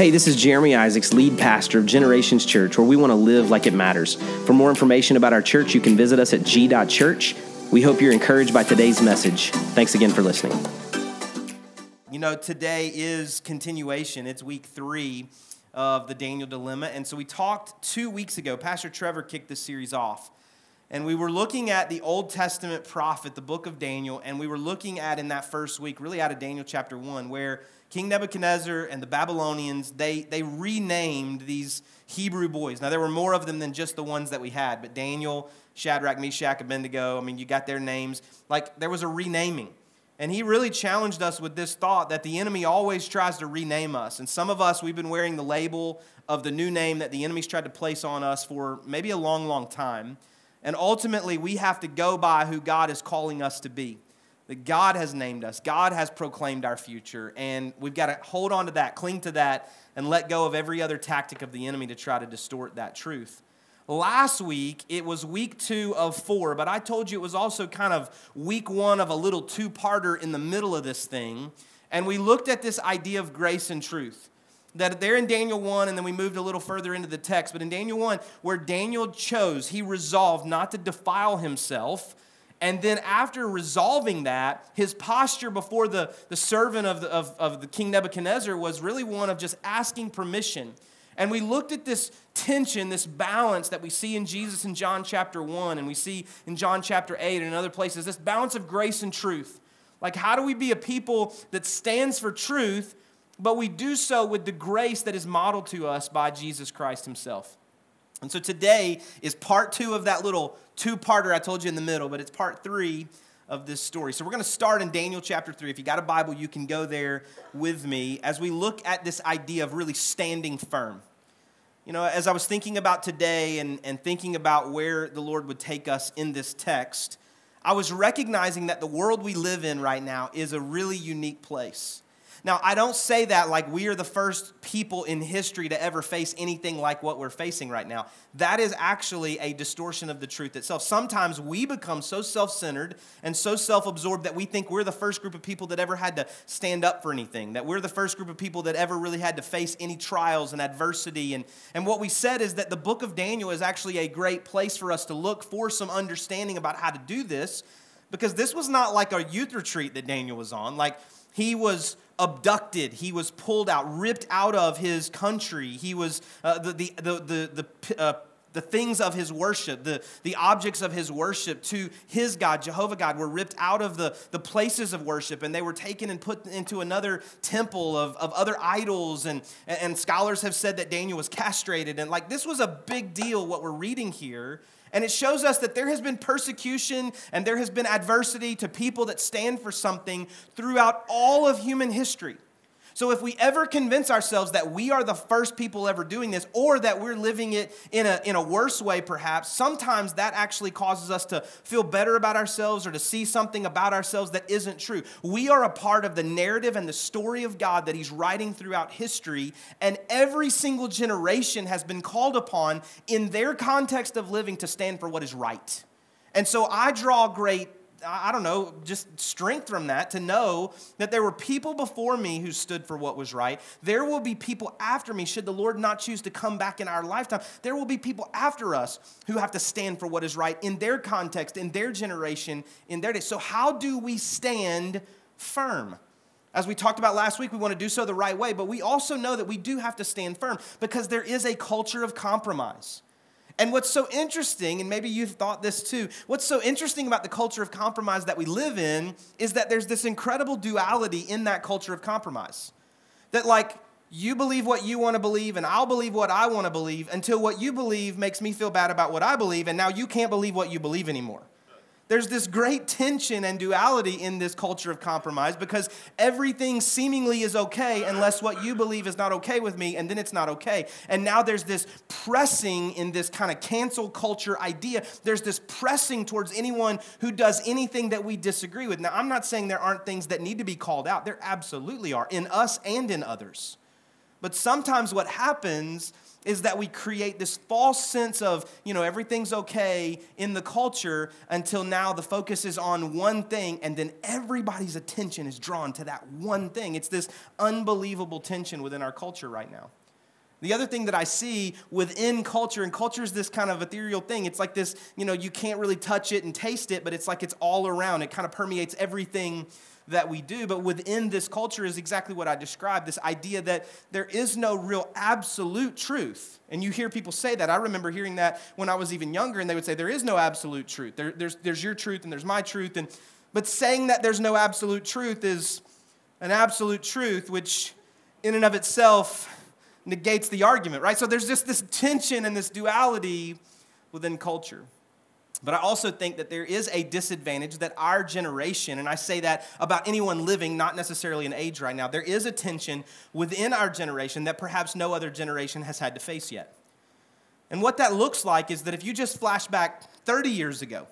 Hey, this is Jeremy Isaacs, lead pastor of Generations Church, where we want to live like it matters. For more information about our church, you can visit us at g.church. We hope you're encouraged by today's message. Thanks again for listening. You know, today is continuation. It's week three of the Daniel Dilemma. And so we talked two weeks ago, Pastor Trevor kicked this series off. And we were looking at the Old Testament prophet, the book of Daniel, and we were looking at in that first week, really out of Daniel chapter 1, where King Nebuchadnezzar and the Babylonians, they, they renamed these Hebrew boys. Now, there were more of them than just the ones that we had, but Daniel, Shadrach, Meshach, Abednego, I mean, you got their names. Like, there was a renaming. And he really challenged us with this thought that the enemy always tries to rename us. And some of us, we've been wearing the label of the new name that the enemy's tried to place on us for maybe a long, long time. And ultimately, we have to go by who God is calling us to be that God has named us, God has proclaimed our future, and we've got to hold on to that, cling to that, and let go of every other tactic of the enemy to try to distort that truth. Last week, it was week two of four, but I told you it was also kind of week one of a little two parter in the middle of this thing. And we looked at this idea of grace and truth. That there in Daniel 1, and then we moved a little further into the text, but in Daniel 1, where Daniel chose, he resolved not to defile himself and then after resolving that, his posture before the, the servant of the, of, of the king Nebuchadnezzar was really one of just asking permission. And we looked at this tension, this balance that we see in Jesus in John chapter 1, and we see in John chapter 8 and in other places, this balance of grace and truth. Like, how do we be a people that stands for truth, but we do so with the grace that is modeled to us by Jesus Christ himself? And so today is part two of that little two parter I told you in the middle, but it's part three of this story. So we're going to start in Daniel chapter 3. If you got a Bible, you can go there with me as we look at this idea of really standing firm. You know, as I was thinking about today and, and thinking about where the Lord would take us in this text, I was recognizing that the world we live in right now is a really unique place. Now, I don't say that like we are the first people in history to ever face anything like what we're facing right now. That is actually a distortion of the truth itself. Sometimes we become so self centered and so self absorbed that we think we're the first group of people that ever had to stand up for anything, that we're the first group of people that ever really had to face any trials and adversity. And, and what we said is that the book of Daniel is actually a great place for us to look for some understanding about how to do this because this was not like a youth retreat that Daniel was on. Like, he was abducted. He was pulled out, ripped out of his country. He was uh, the, the, the, the, the uh, the things of his worship, the, the objects of his worship to his God, Jehovah God, were ripped out of the, the places of worship and they were taken and put into another temple of, of other idols. And, and scholars have said that Daniel was castrated. And like this was a big deal, what we're reading here. And it shows us that there has been persecution and there has been adversity to people that stand for something throughout all of human history. So, if we ever convince ourselves that we are the first people ever doing this, or that we're living it in a, in a worse way, perhaps, sometimes that actually causes us to feel better about ourselves or to see something about ourselves that isn't true. We are a part of the narrative and the story of God that He's writing throughout history, and every single generation has been called upon in their context of living to stand for what is right. And so I draw great I don't know, just strength from that to know that there were people before me who stood for what was right. There will be people after me, should the Lord not choose to come back in our lifetime. There will be people after us who have to stand for what is right in their context, in their generation, in their day. So, how do we stand firm? As we talked about last week, we want to do so the right way, but we also know that we do have to stand firm because there is a culture of compromise. And what's so interesting, and maybe you've thought this too, what's so interesting about the culture of compromise that we live in is that there's this incredible duality in that culture of compromise. That, like, you believe what you want to believe, and I'll believe what I want to believe until what you believe makes me feel bad about what I believe, and now you can't believe what you believe anymore there's this great tension and duality in this culture of compromise because everything seemingly is okay unless what you believe is not okay with me, and then it's not okay. And now there's this pressing in this kind of cancel culture idea. There's this pressing towards anyone who does anything that we disagree with. Now, I'm not saying there aren't things that need to be called out, there absolutely are, in us and in others. But sometimes what happens is that we create this false sense of, you know, everything's okay in the culture until now the focus is on one thing and then everybody's attention is drawn to that one thing. It's this unbelievable tension within our culture right now. The other thing that I see within culture, and culture is this kind of ethereal thing. It's like this, you know, you can't really touch it and taste it, but it's like it's all around. It kind of permeates everything that we do. But within this culture is exactly what I described this idea that there is no real absolute truth. And you hear people say that. I remember hearing that when I was even younger, and they would say, There is no absolute truth. There, there's, there's your truth and there's my truth. And, but saying that there's no absolute truth is an absolute truth, which in and of itself negates the argument, right? So there's just this tension and this duality within culture. But I also think that there is a disadvantage that our generation, and I say that about anyone living, not necessarily an age right now, there is a tension within our generation that perhaps no other generation has had to face yet. And what that looks like is that if you just flash back 30 years ago,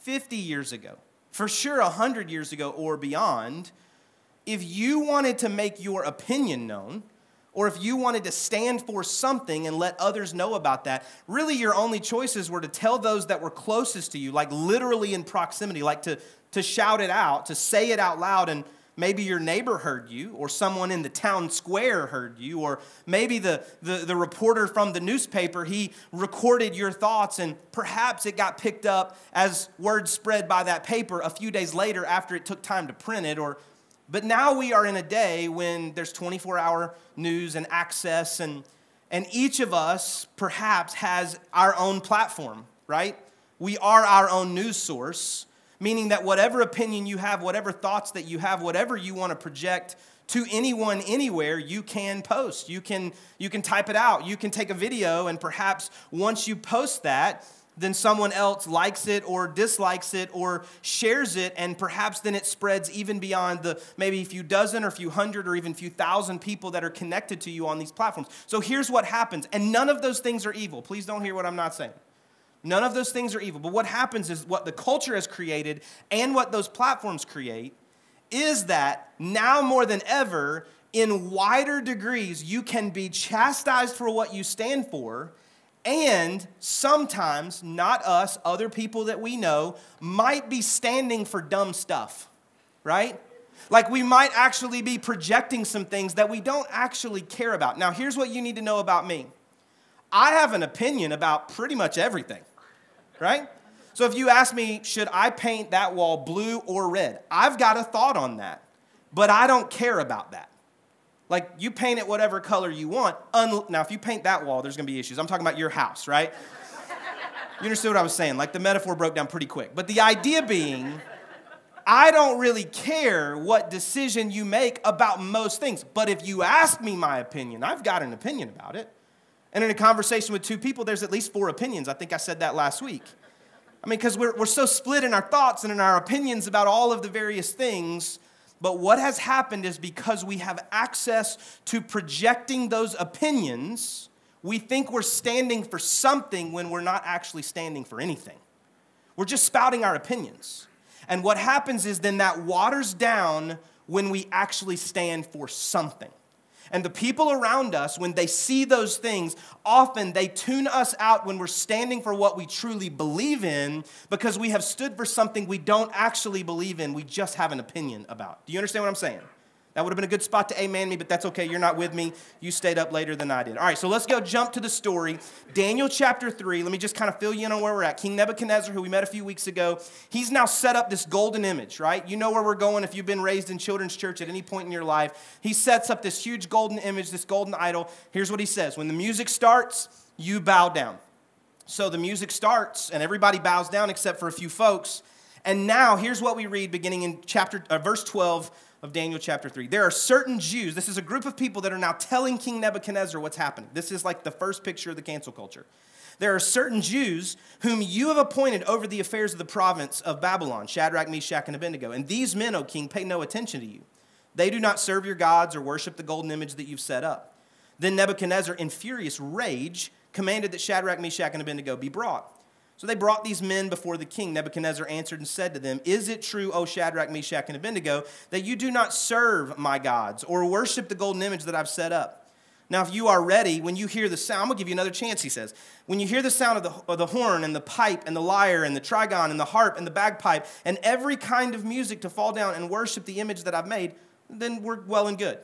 50 years ago, for sure 100 years ago or beyond, if you wanted to make your opinion known, or if you wanted to stand for something and let others know about that, really your only choices were to tell those that were closest to you, like literally in proximity, like to, to shout it out, to say it out loud, and maybe your neighbor heard you, or someone in the town square heard you, or maybe the, the, the reporter from the newspaper, he recorded your thoughts, and perhaps it got picked up as word spread by that paper a few days later after it took time to print it, or but now we are in a day when there's 24 hour news and access, and, and each of us perhaps has our own platform, right? We are our own news source, meaning that whatever opinion you have, whatever thoughts that you have, whatever you want to project to anyone anywhere you can post you can you can type it out you can take a video and perhaps once you post that then someone else likes it or dislikes it or shares it, and perhaps then it spreads even beyond the maybe a few dozen or a few hundred or even a few thousand people that are connected to you on these platforms. So here's what happens, and none of those things are evil. Please don't hear what I'm not saying. None of those things are evil. But what happens is what the culture has created and what those platforms create is that now more than ever, in wider degrees, you can be chastised for what you stand for and sometimes, not us, other people that we know, might be standing for dumb stuff, right? Like we might actually be projecting some things that we don't actually care about. Now, here's what you need to know about me I have an opinion about pretty much everything, right? So if you ask me, should I paint that wall blue or red? I've got a thought on that, but I don't care about that. Like you paint it whatever color you want. Un- now, if you paint that wall, there's gonna be issues. I'm talking about your house, right? you understood what I was saying? Like the metaphor broke down pretty quick. But the idea being, I don't really care what decision you make about most things. But if you ask me my opinion, I've got an opinion about it. And in a conversation with two people, there's at least four opinions. I think I said that last week. I mean, because we're, we're so split in our thoughts and in our opinions about all of the various things but what has happened is because we have access to projecting those opinions, we think we're standing for something when we're not actually standing for anything. We're just spouting our opinions. And what happens is then that waters down when we actually stand for something. And the people around us, when they see those things, often they tune us out when we're standing for what we truly believe in because we have stood for something we don't actually believe in. We just have an opinion about. Do you understand what I'm saying? That would have been a good spot to amen me, but that's okay. You're not with me. You stayed up later than I did. All right, so let's go jump to the story. Daniel chapter 3. Let me just kind of fill you in on where we're at. King Nebuchadnezzar, who we met a few weeks ago, he's now set up this golden image, right? You know where we're going if you've been raised in children's church at any point in your life. He sets up this huge golden image, this golden idol. Here's what he says When the music starts, you bow down. So the music starts, and everybody bows down except for a few folks. And now, here's what we read beginning in chapter, uh, verse 12 of Daniel chapter 3. There are certain Jews, this is a group of people that are now telling King Nebuchadnezzar what's happening. This is like the first picture of the cancel culture. There are certain Jews whom you have appointed over the affairs of the province of Babylon Shadrach, Meshach, and Abednego. And these men, O king, pay no attention to you. They do not serve your gods or worship the golden image that you've set up. Then Nebuchadnezzar, in furious rage, commanded that Shadrach, Meshach, and Abednego be brought. So they brought these men before the king. Nebuchadnezzar answered and said to them, Is it true, O Shadrach, Meshach, and Abednego, that you do not serve my gods or worship the golden image that I've set up? Now, if you are ready, when you hear the sound, I'm going to give you another chance, he says. When you hear the sound of the, of the horn and the pipe and the lyre and the trigon and the harp and the bagpipe and every kind of music to fall down and worship the image that I've made, then we're well and good.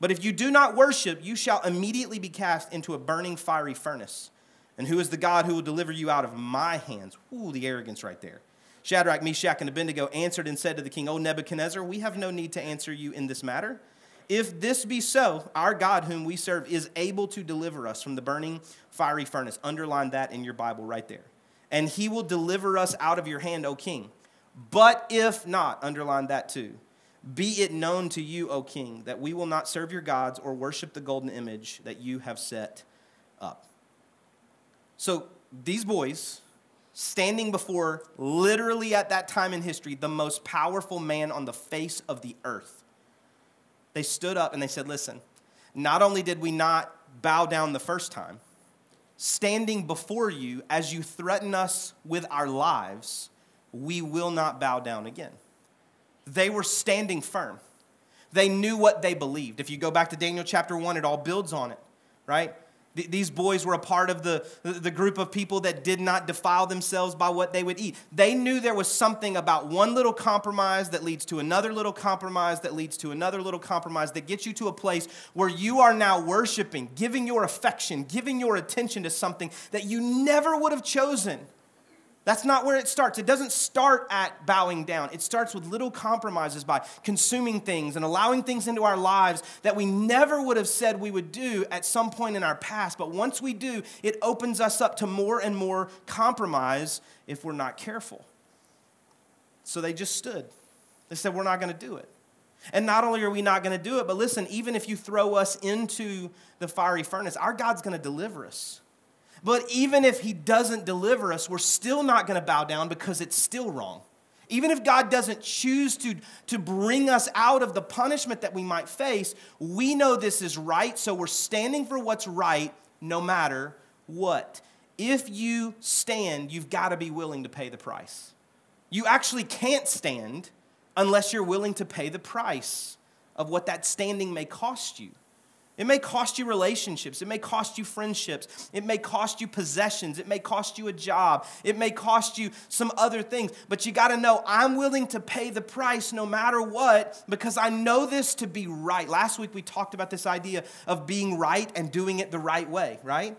But if you do not worship, you shall immediately be cast into a burning fiery furnace. And who is the God who will deliver you out of my hands? Ooh, the arrogance right there. Shadrach, Meshach, and Abednego answered and said to the king, O Nebuchadnezzar, we have no need to answer you in this matter. If this be so, our God, whom we serve, is able to deliver us from the burning fiery furnace. Underline that in your Bible right there. And he will deliver us out of your hand, O king. But if not, underline that too. Be it known to you, O king, that we will not serve your gods or worship the golden image that you have set up. So these boys, standing before literally at that time in history, the most powerful man on the face of the earth, they stood up and they said, Listen, not only did we not bow down the first time, standing before you as you threaten us with our lives, we will not bow down again. They were standing firm. They knew what they believed. If you go back to Daniel chapter 1, it all builds on it, right? These boys were a part of the, the group of people that did not defile themselves by what they would eat. They knew there was something about one little compromise that leads to another little compromise that leads to another little compromise that gets you to a place where you are now worshiping, giving your affection, giving your attention to something that you never would have chosen. That's not where it starts. It doesn't start at bowing down. It starts with little compromises by consuming things and allowing things into our lives that we never would have said we would do at some point in our past. But once we do, it opens us up to more and more compromise if we're not careful. So they just stood. They said, We're not going to do it. And not only are we not going to do it, but listen, even if you throw us into the fiery furnace, our God's going to deliver us. But even if He doesn't deliver us, we're still not going to bow down because it's still wrong. Even if God doesn't choose to, to bring us out of the punishment that we might face, we know this is right, so we're standing for what's right no matter what. If you stand, you've got to be willing to pay the price. You actually can't stand unless you're willing to pay the price of what that standing may cost you. It may cost you relationships. It may cost you friendships. It may cost you possessions. It may cost you a job. It may cost you some other things. But you got to know I'm willing to pay the price no matter what because I know this to be right. Last week we talked about this idea of being right and doing it the right way, right?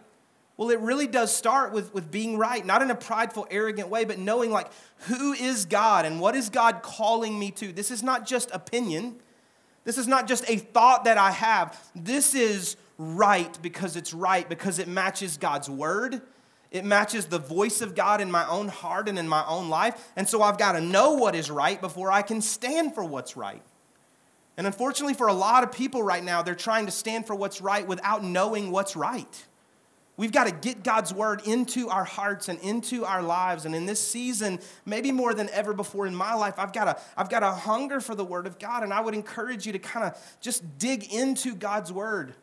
Well, it really does start with, with being right, not in a prideful, arrogant way, but knowing like who is God and what is God calling me to. This is not just opinion. This is not just a thought that I have. This is right because it's right, because it matches God's word. It matches the voice of God in my own heart and in my own life. And so I've got to know what is right before I can stand for what's right. And unfortunately, for a lot of people right now, they're trying to stand for what's right without knowing what's right. We've got to get God's word into our hearts and into our lives. And in this season, maybe more than ever before in my life, I've got a, I've got a hunger for the word of God. And I would encourage you to kind of just dig into God's word.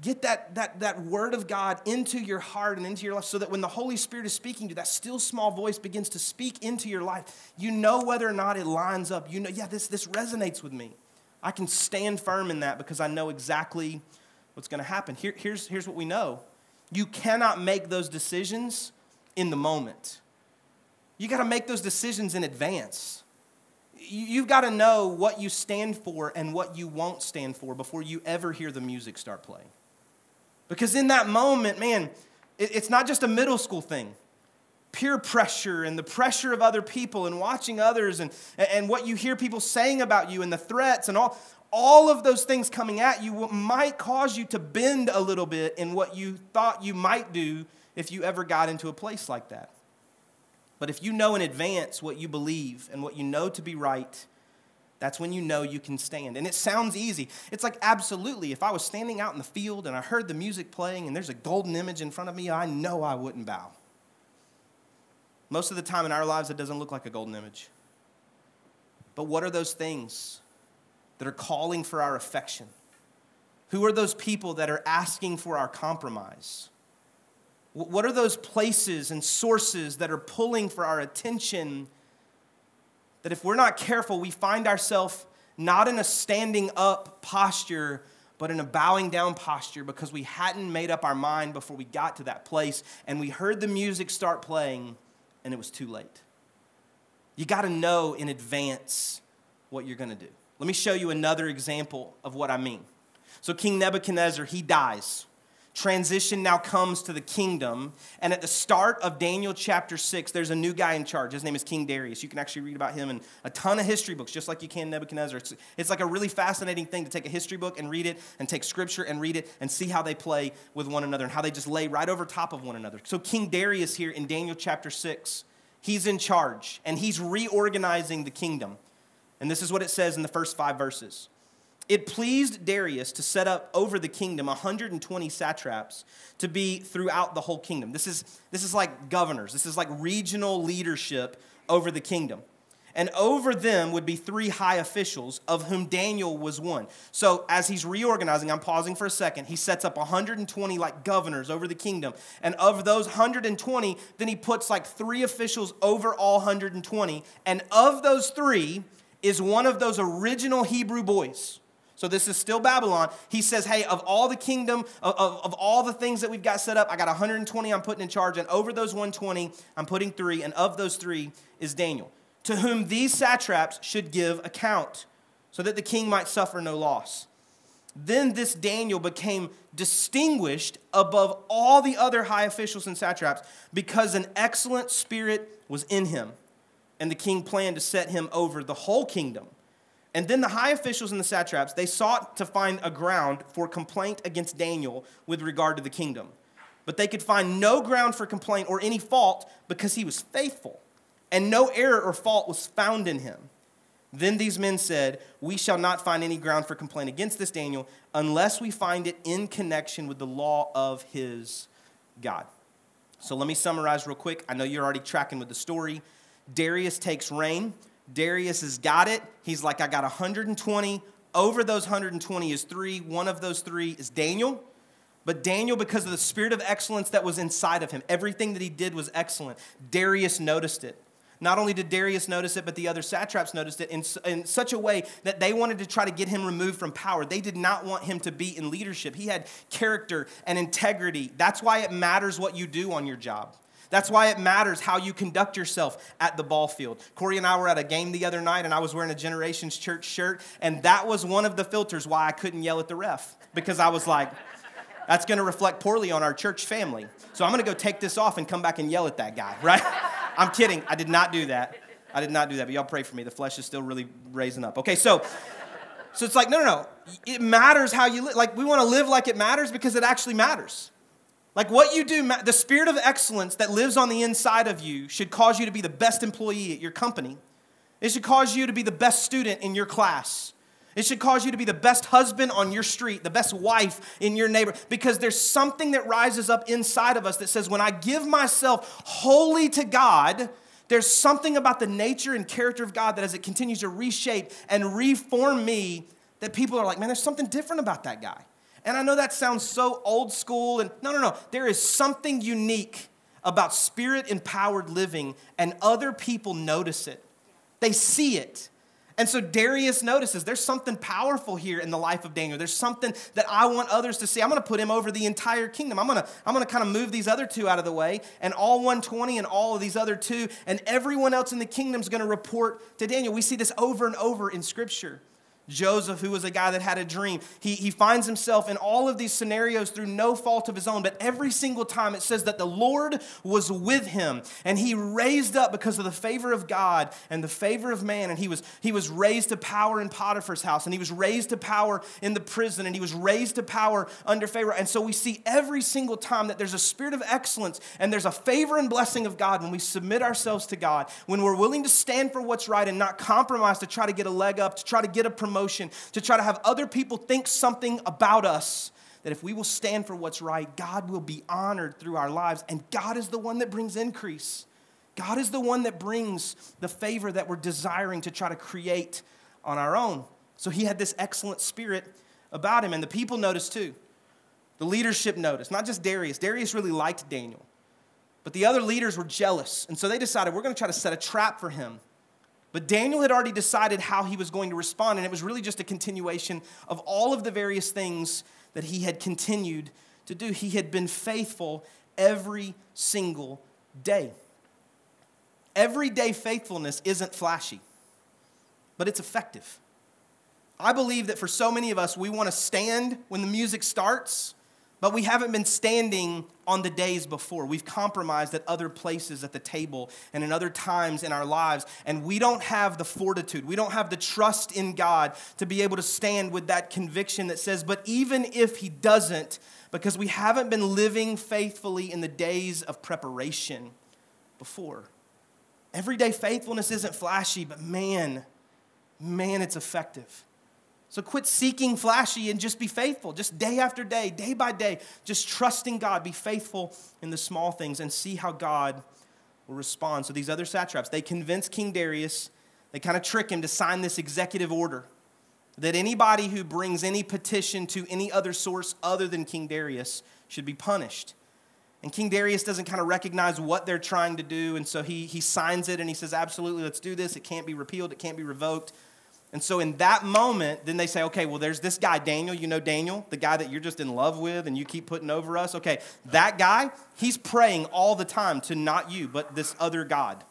Get that, that, that word of God into your heart and into your life so that when the Holy Spirit is speaking to you, that still small voice begins to speak into your life. You know whether or not it lines up. You know, yeah, this, this resonates with me. I can stand firm in that because I know exactly what's going to happen. Here, here's, here's what we know you cannot make those decisions in the moment. You got to make those decisions in advance. You've got to know what you stand for and what you won't stand for before you ever hear the music start playing. Because in that moment, man, it's not just a middle school thing. Peer pressure and the pressure of other people and watching others and, and what you hear people saying about you and the threats and all, all of those things coming at you might cause you to bend a little bit in what you thought you might do if you ever got into a place like that. But if you know in advance what you believe and what you know to be right, that's when you know you can stand. And it sounds easy. It's like, absolutely, if I was standing out in the field and I heard the music playing and there's a golden image in front of me, I know I wouldn't bow. Most of the time in our lives, it doesn't look like a golden image. But what are those things that are calling for our affection? Who are those people that are asking for our compromise? What are those places and sources that are pulling for our attention? That if we're not careful, we find ourselves not in a standing up posture, but in a bowing down posture because we hadn't made up our mind before we got to that place and we heard the music start playing and it was too late. You got to know in advance what you're going to do. Let me show you another example of what I mean. So, King Nebuchadnezzar, he dies transition now comes to the kingdom. And at the start of Daniel chapter 6, there's a new guy in charge. His name is King Darius. You can actually read about him in a ton of history books, just like you can Nebuchadnezzar. It's, it's like a really fascinating thing to take a history book and read it, and take scripture and read it, and see how they play with one another and how they just lay right over top of one another. So, King Darius here in Daniel chapter 6, he's in charge, and he's reorganizing the kingdom. And this is what it says in the first five verses. It pleased Darius to set up over the kingdom 120 satraps to be throughout the whole kingdom. This is, this is like governors, this is like regional leadership over the kingdom. And over them would be three high officials, of whom Daniel was one. So, as he's reorganizing, I'm pausing for a second. He sets up 120 like governors over the kingdom. And of those 120, then he puts like three officials over all 120. And of those three is one of those original Hebrew boys so this is still Babylon. He says, hey, of all the kingdom, of, of, of, all the things that we've got set up, I got 120 I'm putting in charge, and over those 120, I'm putting three, and of those three is Daniel, to whom these satraps should give account, so that the king might suffer no loss. Then this Daniel became distinguished above all the other high officials and satraps because an excellent spirit was in him, and the king planned to set him over the whole kingdom. And then the high officials and the satraps, they sought to find a ground for complaint against Daniel with regard to the kingdom. But they could find no ground for complaint or any fault because he was faithful, and no error or fault was found in him. Then these men said, We shall not find any ground for complaint against this Daniel unless we find it in connection with the law of his God. So let me summarize real quick. I know you're already tracking with the story. Darius takes reign Darius has got it. He's like, I got 120. Over those 120 is three. One of those three is Daniel. But Daniel, because of the spirit of excellence that was inside of him, everything that he did was excellent. Darius noticed it. Not only did Darius notice it, but the other satraps noticed it in, in such a way that they wanted to try to get him removed from power. They did not want him to be in leadership. He had character and integrity. That's why it matters what you do on your job. That's why it matters how you conduct yourself at the ball field. Corey and I were at a game the other night, and I was wearing a Generations Church shirt, and that was one of the filters why I couldn't yell at the ref because I was like, that's going to reflect poorly on our church family. So I'm going to go take this off and come back and yell at that guy, right? I'm kidding. I did not do that. I did not do that, but y'all pray for me. The flesh is still really raising up. Okay, so so it's like no, no, no. It matters how you live. Like we want to live like it matters because it actually matters. Like what you do, the spirit of excellence that lives on the inside of you should cause you to be the best employee at your company. It should cause you to be the best student in your class. It should cause you to be the best husband on your street, the best wife in your neighbor, because there's something that rises up inside of us that says, when I give myself wholly to God, there's something about the nature and character of God that as it continues to reshape and reform me, that people are like, man, there's something different about that guy. And I know that sounds so old school, and no, no, no. There is something unique about spirit empowered living, and other people notice it. They see it. And so Darius notices there's something powerful here in the life of Daniel. There's something that I want others to see. I'm going to put him over the entire kingdom. I'm going to I'm going to kind of move these other two out of the way, and all 120 and all of these other two, and everyone else in the kingdom is going to report to Daniel. We see this over and over in Scripture. Joseph, who was a guy that had a dream, he, he finds himself in all of these scenarios through no fault of his own, but every single time it says that the Lord was with him and he raised up because of the favor of God and the favor of man. And he was, he was raised to power in Potiphar's house and he was raised to power in the prison and he was raised to power under Pharaoh. And so we see every single time that there's a spirit of excellence and there's a favor and blessing of God when we submit ourselves to God, when we're willing to stand for what's right and not compromise to try to get a leg up, to try to get a promotion promotion, to try to have other people think something about us. That if we will stand for what's right, God will be honored through our lives. And God is the one that brings increase. God is the one that brings the favor that we're desiring to try to create on our own. So he had this excellent spirit about him, and the people noticed too. The leadership noticed, not just Darius. Darius really liked Daniel, but the other leaders were jealous. And so they decided we're going to try to set a trap for him But Daniel had already decided how he was going to respond, and it was really just a continuation of all of the various things that he had continued to do. He had been faithful every single day. Everyday faithfulness isn't flashy, but it's effective. I believe that for so many of us, we want to stand when the music starts but we haven't been standing on the days before. We've compromised at other places at the table and in other times in our lives. And we don't have the fortitude, we don't have the trust in God to be able to stand with that conviction that says, but even if He doesn't, because we haven't been living faithfully in the days of preparation before. Everyday faithfulness isn't flashy, but man, man, it's effective. So quit seeking flashy and just be faithful, just day after day, day by day, just trusting God. Be faithful in the small things and see how God will respond. So these other satraps, they convince King Darius, they kind of trick him to sign this executive order that anybody who brings any petition to any other source other than King Darius should be punished. And King Darius doesn't kind of recognize what they're trying to do, and so he, he signs it and he says, Absolutely, let's do this. It can't be repealed, it can't be revoked. And so in that moment, then they say, okay, well, there's this guy, Daniel. You know Daniel, the guy that you're just in love with and you keep putting over us. Okay, that guy, he's praying all the time to not you, but this other God.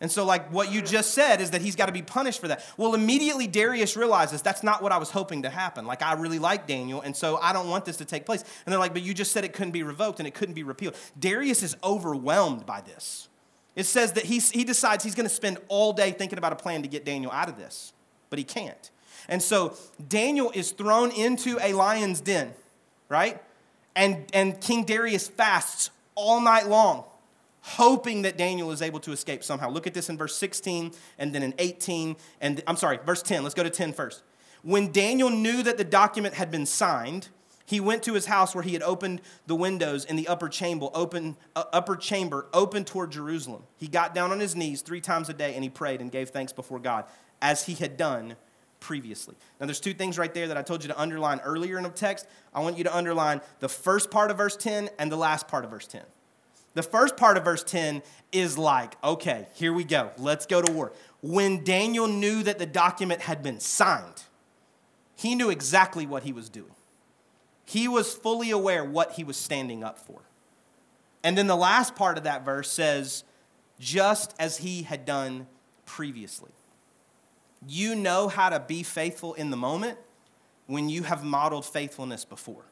And so, like, what you just said is that he's got to be punished for that. Well, immediately Darius realizes that's not what I was hoping to happen. Like, I really like Daniel, and so I don't want this to take place. And they're like, but you just said it couldn't be revoked and it couldn't be repealed. Darius is overwhelmed by this. It says that he, he decides he's going to spend all day thinking about a plan to get Daniel out of this but he can't. And so Daniel is thrown into a lion's den, right? And, and King Darius fasts all night long, hoping that Daniel is able to escape somehow. Look at this in verse 16 and then in 18, and I'm sorry, verse 10. Let's go to 10 first. When Daniel knew that the document had been signed, he went to his house where he had opened the windows in the upper chamber, open, uh, upper chamber, open toward Jerusalem. He got down on his knees three times a day and he prayed and gave thanks before God as he had done previously. Now, there's two things right there that I told you to underline earlier in the text. I want you to underline the first part of verse 10 and the last part of verse 10. The first part of verse 10 is like, okay, here we go. Let's go to war. When Daniel knew that the document had been signed, he knew exactly what he was doing. He was fully aware what he was standing up for. And then the last part of that verse says, just as he had done previously. You know how to be faithful in the moment when you have modeled faithfulness before.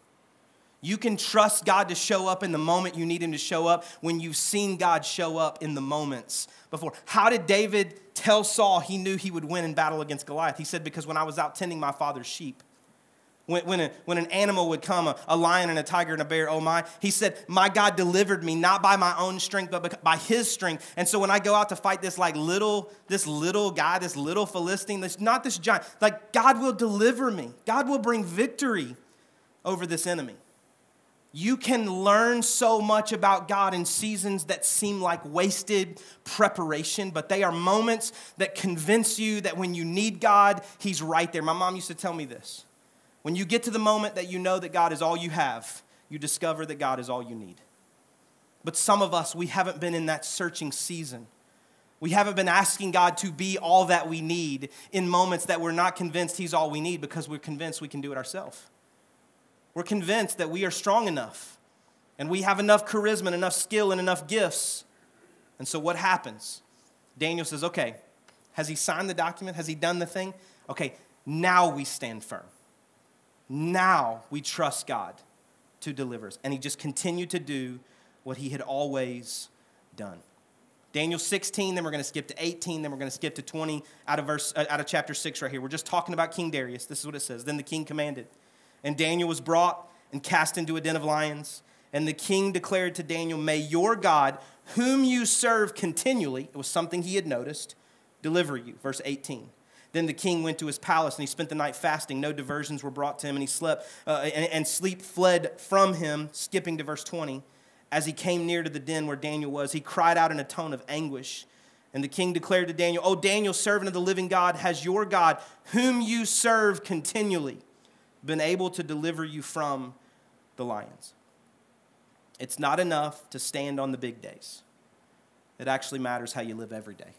You can trust God to show up in the moment you need Him to show up when you've seen God show up in the moments before. How did David tell Saul he knew he would win in battle against Goliath? He said, Because when I was out tending my father's sheep, when, when, a, when an animal would come, a, a lion and a tiger and a bear, oh my, he said, My God delivered me, not by my own strength, but by his strength. And so when I go out to fight this like little, this little guy, this little Philistine, this not this giant, like God will deliver me. God will bring victory over this enemy. You can learn so much about God in seasons that seem like wasted preparation, but they are moments that convince you that when you need God, He's right there. My mom used to tell me this. When you get to the moment that you know that God is all you have, you discover that God is all you need. But some of us, we haven't been in that searching season. We haven't been asking God to be all that we need in moments that we're not convinced He's all we need because we're convinced we can do it ourselves. We're convinced that we are strong enough and we have enough charisma and enough skill and enough gifts. And so what happens? Daniel says, okay, has he signed the document? Has he done the thing? Okay, now we stand firm. Now we trust God to deliver us. And he just continued to do what he had always done. Daniel 16, then we're going to skip to 18, then we're going to skip to 20 out of verse uh, out of chapter 6 right here. We're just talking about King Darius. This is what it says. Then the king commanded, and Daniel was brought and cast into a den of lions. And the king declared to Daniel, May your God, whom you serve continually, it was something he had noticed, deliver you. Verse 18. Then the king went to his palace and he spent the night fasting. No diversions were brought to him, and he slept, uh, and, and sleep fled from him. Skipping to verse 20. As he came near to the den where Daniel was, he cried out in a tone of anguish. And the king declared to Daniel, O Daniel, servant of the living God, has your God, whom you serve continually, been able to deliver you from the lions? It's not enough to stand on the big days. It actually matters how you live every day.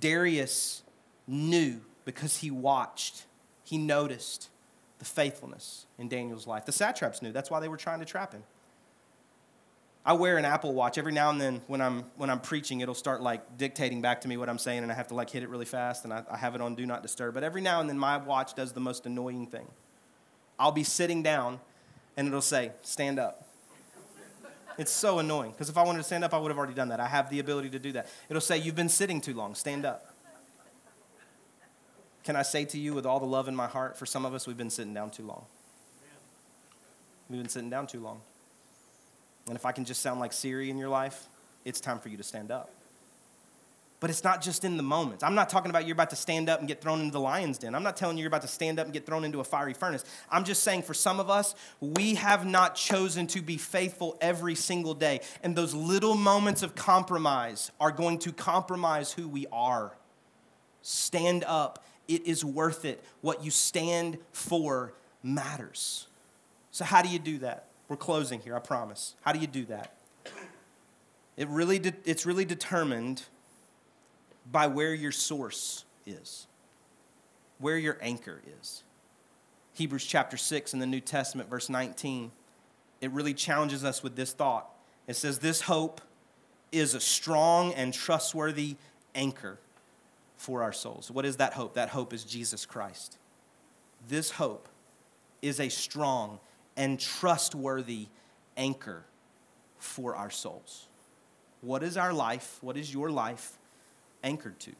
Darius knew because he watched, he noticed the faithfulness in Daniel's life. The satraps knew. That's why they were trying to trap him. I wear an Apple Watch. Every now and then when I'm, when I'm preaching, it'll start like dictating back to me what I'm saying, and I have to like hit it really fast, and I, I have it on Do Not Disturb. But every now and then, my watch does the most annoying thing. I'll be sitting down, and it'll say, Stand up. It's so annoying because if I wanted to stand up, I would have already done that. I have the ability to do that. It'll say, You've been sitting too long, stand up. Can I say to you, with all the love in my heart, for some of us, we've been sitting down too long. We've been sitting down too long. And if I can just sound like Siri in your life, it's time for you to stand up. But it's not just in the moments. I'm not talking about you're about to stand up and get thrown into the lion's den. I'm not telling you you're about to stand up and get thrown into a fiery furnace. I'm just saying for some of us, we have not chosen to be faithful every single day. And those little moments of compromise are going to compromise who we are. Stand up. It is worth it. What you stand for matters. So, how do you do that? We're closing here, I promise. How do you do that? It really de- it's really determined by where your source is, where your anchor is. Hebrews chapter 6 in the New Testament, verse 19, it really challenges us with this thought. It says, This hope is a strong and trustworthy anchor for our souls. What is that hope? That hope is Jesus Christ. This hope is a strong and trustworthy anchor for our souls. What is our life? What is your life anchored to?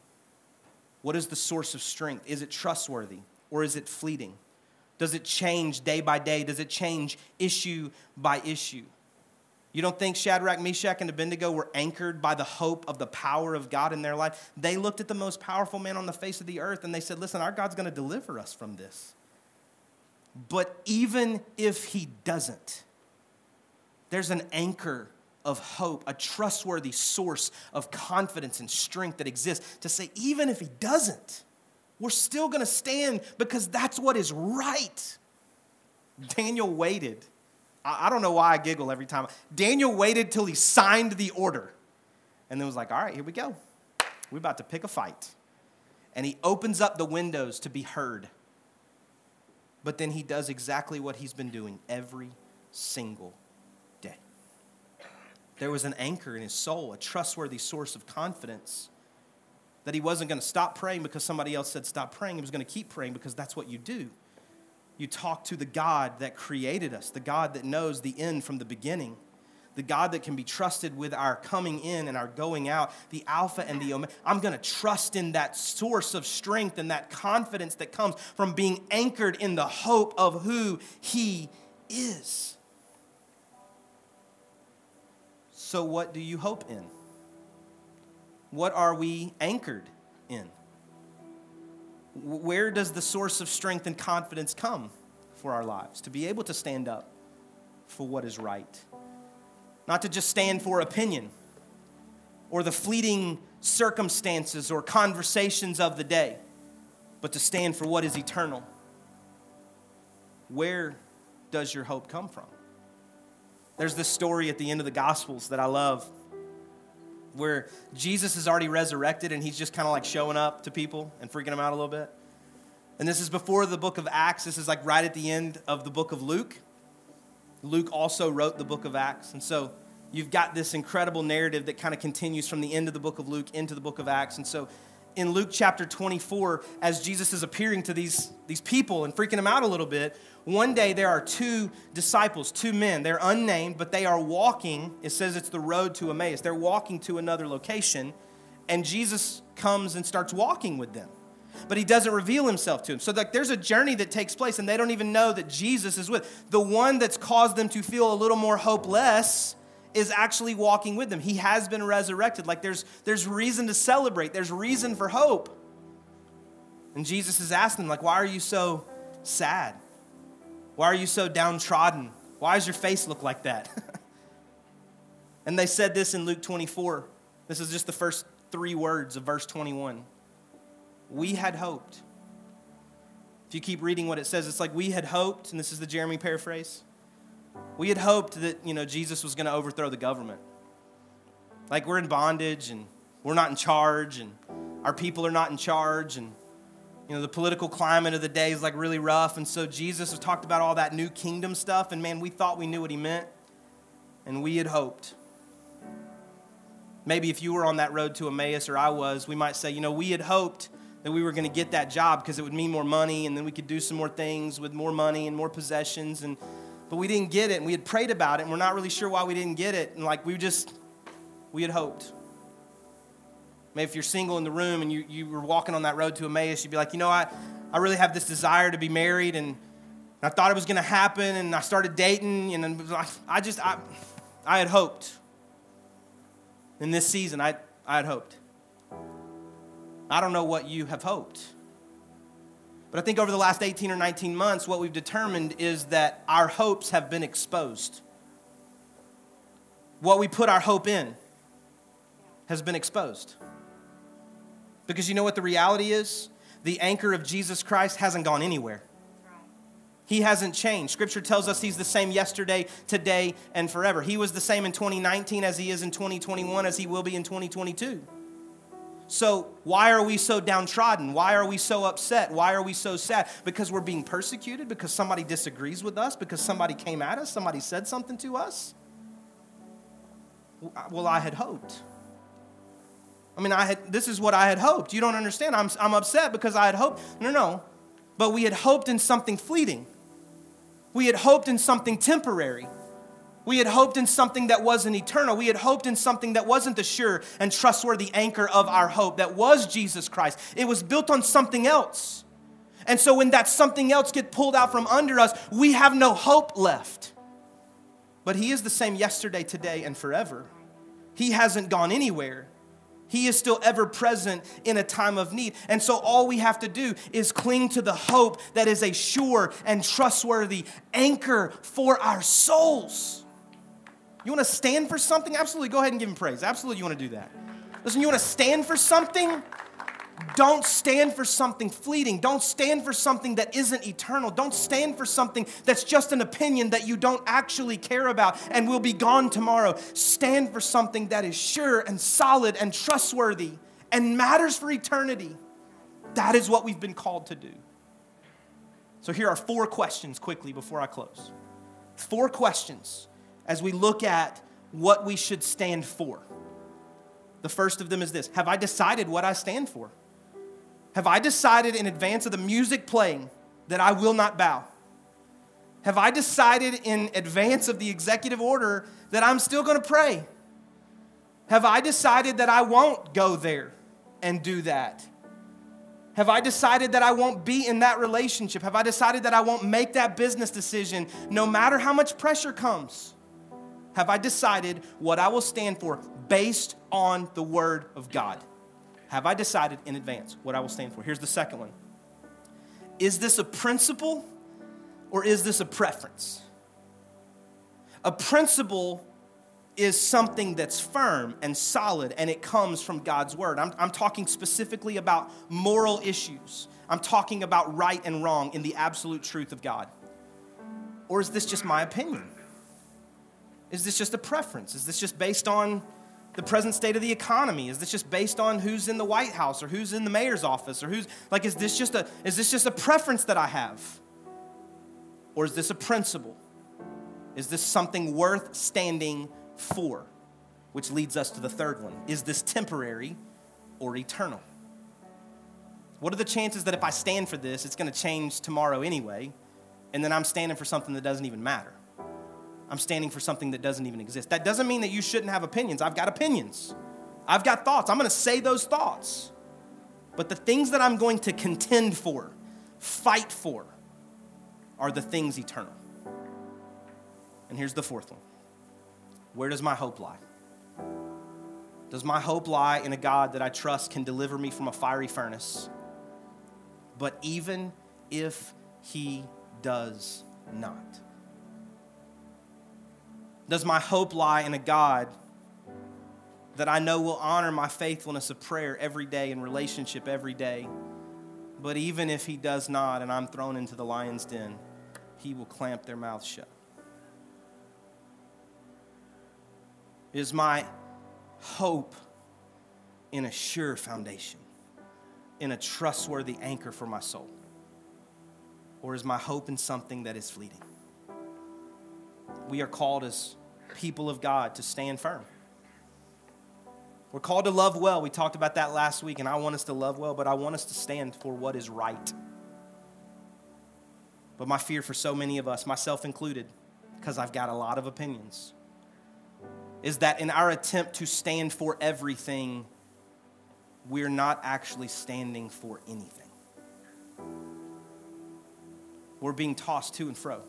What is the source of strength? Is it trustworthy or is it fleeting? Does it change day by day? Does it change issue by issue? You don't think Shadrach, Meshach, and Abednego were anchored by the hope of the power of God in their life? They looked at the most powerful man on the face of the earth and they said, Listen, our God's going to deliver us from this. But even if he doesn't, there's an anchor of hope, a trustworthy source of confidence and strength that exists to say, even if he doesn't, we're still gonna stand because that's what is right. Daniel waited. I don't know why I giggle every time. Daniel waited till he signed the order and then was like, all right, here we go. We're about to pick a fight. And he opens up the windows to be heard but then he does exactly what he's been doing every single day. There was an anchor in his soul, a trustworthy source of confidence that he wasn't going to stop praying because somebody else said stop praying. He was going to keep praying because that's what you do. You talk to the God that created us, the God that knows the end from the beginning the God that can be trusted with our coming in and our going out, the Alpha and the Omega. I'm going to trust in that source of strength and that confidence that comes from being anchored in the hope of who He is. So, what do you hope in? What are we anchored in? Where does the source of strength and confidence come for our lives to be able to stand up for what is right? not to just stand for opinion or the fleeting circumstances or conversations of the day, but to stand for what is eternal. Where does your hope come from? There's this story at the end of the Gospels that I love where Jesus is already resurrected and he's just kind of like showing up to people and freaking them out a little bit. And this is before the book of Acts. This is like right at the end of the book of Luke. Luke also wrote the book of Acts. And so you've got this incredible narrative that kind of continues from the end of the book of Luke into the book of Acts. And so in Luke chapter 24, as Jesus is appearing to these, these people and freaking them out a little bit, one day there are two disciples, two men. They're unnamed, but they are walking. It says it's the road to Emmaus. They're walking to another location, and Jesus comes and starts walking with them but he doesn't reveal himself to them. So like there's a journey that takes place and they don't even know that Jesus is with. The one that's caused them to feel a little more hopeless is actually walking with them. He has been resurrected. Like there's there's reason to celebrate. There's reason for hope. And Jesus is asking them like why are you so sad? Why are you so downtrodden? Why does your face look like that? and they said this in Luke 24. This is just the first 3 words of verse 21 we had hoped. If you keep reading what it says, it's like we had hoped, and this is the Jeremy paraphrase. We had hoped that, you know, Jesus was going to overthrow the government. Like we're in bondage and we're not in charge and our people are not in charge and you know the political climate of the day is like really rough and so jesus has talked about all that new kingdom stuff and man we thought we knew what he meant and we had hoped maybe if you were on that road to emmaus or i was we might say you know we had hoped that we were going to get that job because it would mean more money and then we could do some more things with more money and more possessions and but we didn't get it and we had prayed about it and we're not really sure why we didn't get it and like we just we had hoped. Maybe if you're single in the room and you, you were walking on that road to emmaus you'd be like you know i, I really have this desire to be married and i thought it was going to happen and i started dating and i just i, I had hoped. In this season i, I had hoped. I don't know what you have hoped. But I think over the last 18 or 19 months, what we've determined is that our hopes have been exposed. What we put our hope in has been exposed. Because you know what the reality is? The anchor of Jesus Christ hasn't gone anywhere. He hasn't changed. Scripture tells us he's the same yesterday, today, and forever. He was the same in 2019 as he is in 2021, as he will be in 2022. So, why are we so downtrodden? Why are we so upset? Why are we so sad? Because we're being persecuted? Because somebody disagrees with us? Because somebody came at us? Somebody said something to us? Uh, well, I had hoped. I mean, I had, this is what I had hoped. You don't understand. I'm, I'm upset because I had hoped. No, no. But we had hoped in something fleeting, we had hoped in something temporary. We had hoped in something that wasn't eternal. We had hoped in something that wasn't the sure and trustworthy anchor of our hope, that was Jesus Christ. It was built on something else. And so when that something else gets pulled out from under us, we have no hope left. But he is the same yesterday, today, and forever. He hasn't gone anywhere. He is still ever present in a time of need. And so all we have to do is cling to the hope that is a sure and trustworthy anchor for our souls. You want to stand for something? Absolutely. Go ahead and give him praise. Absolutely, you want to do that. Listen, you want to stand for something? Don't stand for something fleeting. Don't stand for something that isn't eternal. Don't stand for something that's just an opinion that you don't actually care about and will be gone tomorrow. Stand for something that is sure and solid and trustworthy and matters for eternity. That is what we've been called to do. So, here are four questions quickly before I close. Four questions as we look at what we should stand for. The first of them is this Have I decided what I stand for? Have I decided in advance of the music playing that I will not bow? Have I decided in advance of the executive order that I'm still going to pray? Have I decided that I won't go there and do that? Have I decided that I won't be in that relationship? Have I decided that I won't make that business decision no matter how much pressure comes? Have I decided what I will stand for based on the Word of God? Have I decided in advance what I will stand for? Here's the second one Is this a principle or is this a preference? A principle is something that's firm and solid and it comes from God's Word. I'm, I'm talking specifically about moral issues, I'm talking about right and wrong in the absolute truth of God. Or is this just my opinion? Is this just a preference? Is this just based on the present state of the economy? Is this just based on who's in the White House or who's in the mayor's office or who's like is this just a is this just a preference that I have? Or is this a principle? Is this something worth standing for? Which leads us to the third one. Is this temporary or eternal? What are the chances that if I stand for this, it's going to change tomorrow anyway, and then I'm standing for something that doesn't even matter? I'm standing for something that doesn't even exist. That doesn't mean that you shouldn't have opinions. I've got opinions, I've got thoughts. I'm going to say those thoughts. But the things that I'm going to contend for, fight for, are the things eternal. And here's the fourth one Where does my hope lie? Does my hope lie in a God that I trust can deliver me from a fiery furnace? But even if he does not, does my hope lie in a God that I know will honor my faithfulness of prayer every day and relationship every day? But even if He does not and I'm thrown into the lion's den, He will clamp their mouths shut. Is my hope in a sure foundation? in a trustworthy anchor for my soul? Or is my hope in something that is fleeting? We are called as people of God to stand firm. We're called to love well. We talked about that last week, and I want us to love well, but I want us to stand for what is right. But my fear for so many of us, myself included, because I've got a lot of opinions, is that in our attempt to stand for everything, we're not actually standing for anything. We're being tossed to and fro.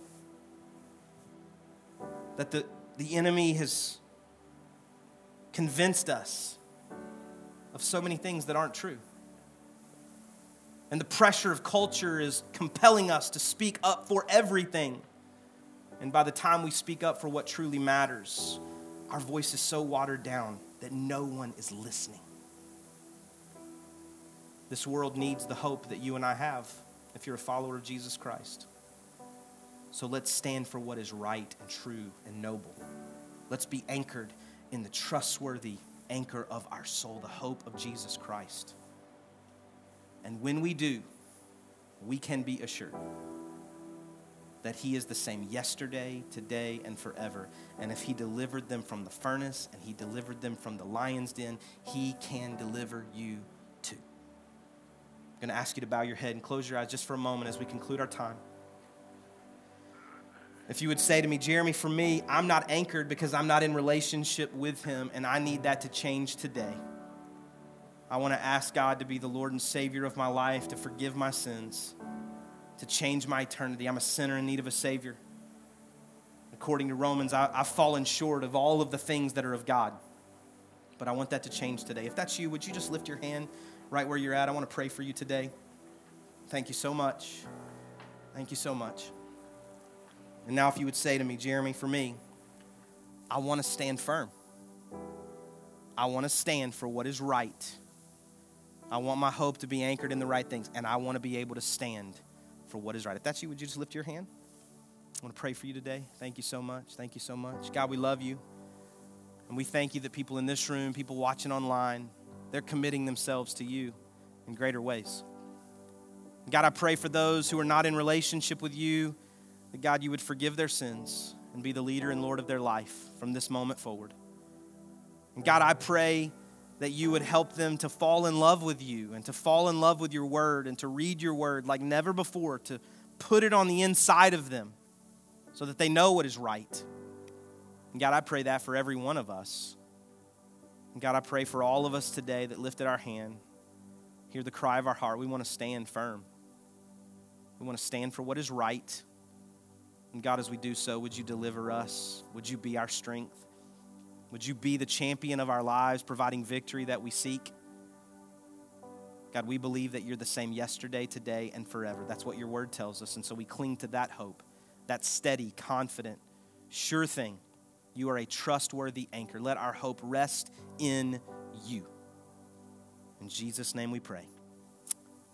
That the, the enemy has convinced us of so many things that aren't true. And the pressure of culture is compelling us to speak up for everything. And by the time we speak up for what truly matters, our voice is so watered down that no one is listening. This world needs the hope that you and I have if you're a follower of Jesus Christ. So let's stand for what is right and true and noble. Let's be anchored in the trustworthy anchor of our soul, the hope of Jesus Christ. And when we do, we can be assured that He is the same yesterday, today, and forever. And if He delivered them from the furnace and He delivered them from the lion's den, He can deliver you too. I'm going to ask you to bow your head and close your eyes just for a moment as we conclude our time. If you would say to me, Jeremy, for me, I'm not anchored because I'm not in relationship with Him, and I need that to change today. I want to ask God to be the Lord and Savior of my life, to forgive my sins, to change my eternity. I'm a sinner in need of a Savior. According to Romans, I, have fallen short of all of the things that are of God. But I want that to change today. If that's you, would you just lift your hand right where you're at? I want to pray for you today. Thank you so much. Thank you so much. And now, if you would say to me, Jeremy, for me, I want to stand firm. I want to stand for what is right. I want my hope to be anchored in the right things, and I want to be able to stand for what is right. If that's you, would you just lift your hand? I want to pray for you today. Thank you so much. Thank you so much. God, we love you. And we thank you that people in this room, people watching online, they're committing themselves to you in greater ways. God, I pray for those who are not in relationship with you that God, you would forgive their sins and be the leader and Lord of their life from this moment forward. And God, I pray that you would help them to fall in love with you and to fall in love with your word and to read your word like never before, to put it on the inside of them so that they know what is right. And God, I pray that for every one of us. And God, I pray for all of us today that lifted our hand, hear the cry of our heart. We want to stand firm. We want to stand for what is right. And God, as we do so, would you deliver us? Would you be our strength? Would you be the champion of our lives, providing victory that we seek? God, we believe that you're the same yesterday, today, and forever. That's what your word tells us. And so we cling to that hope, that steady, confident, sure thing. You are a trustworthy anchor. Let our hope rest in you. In Jesus' name we pray.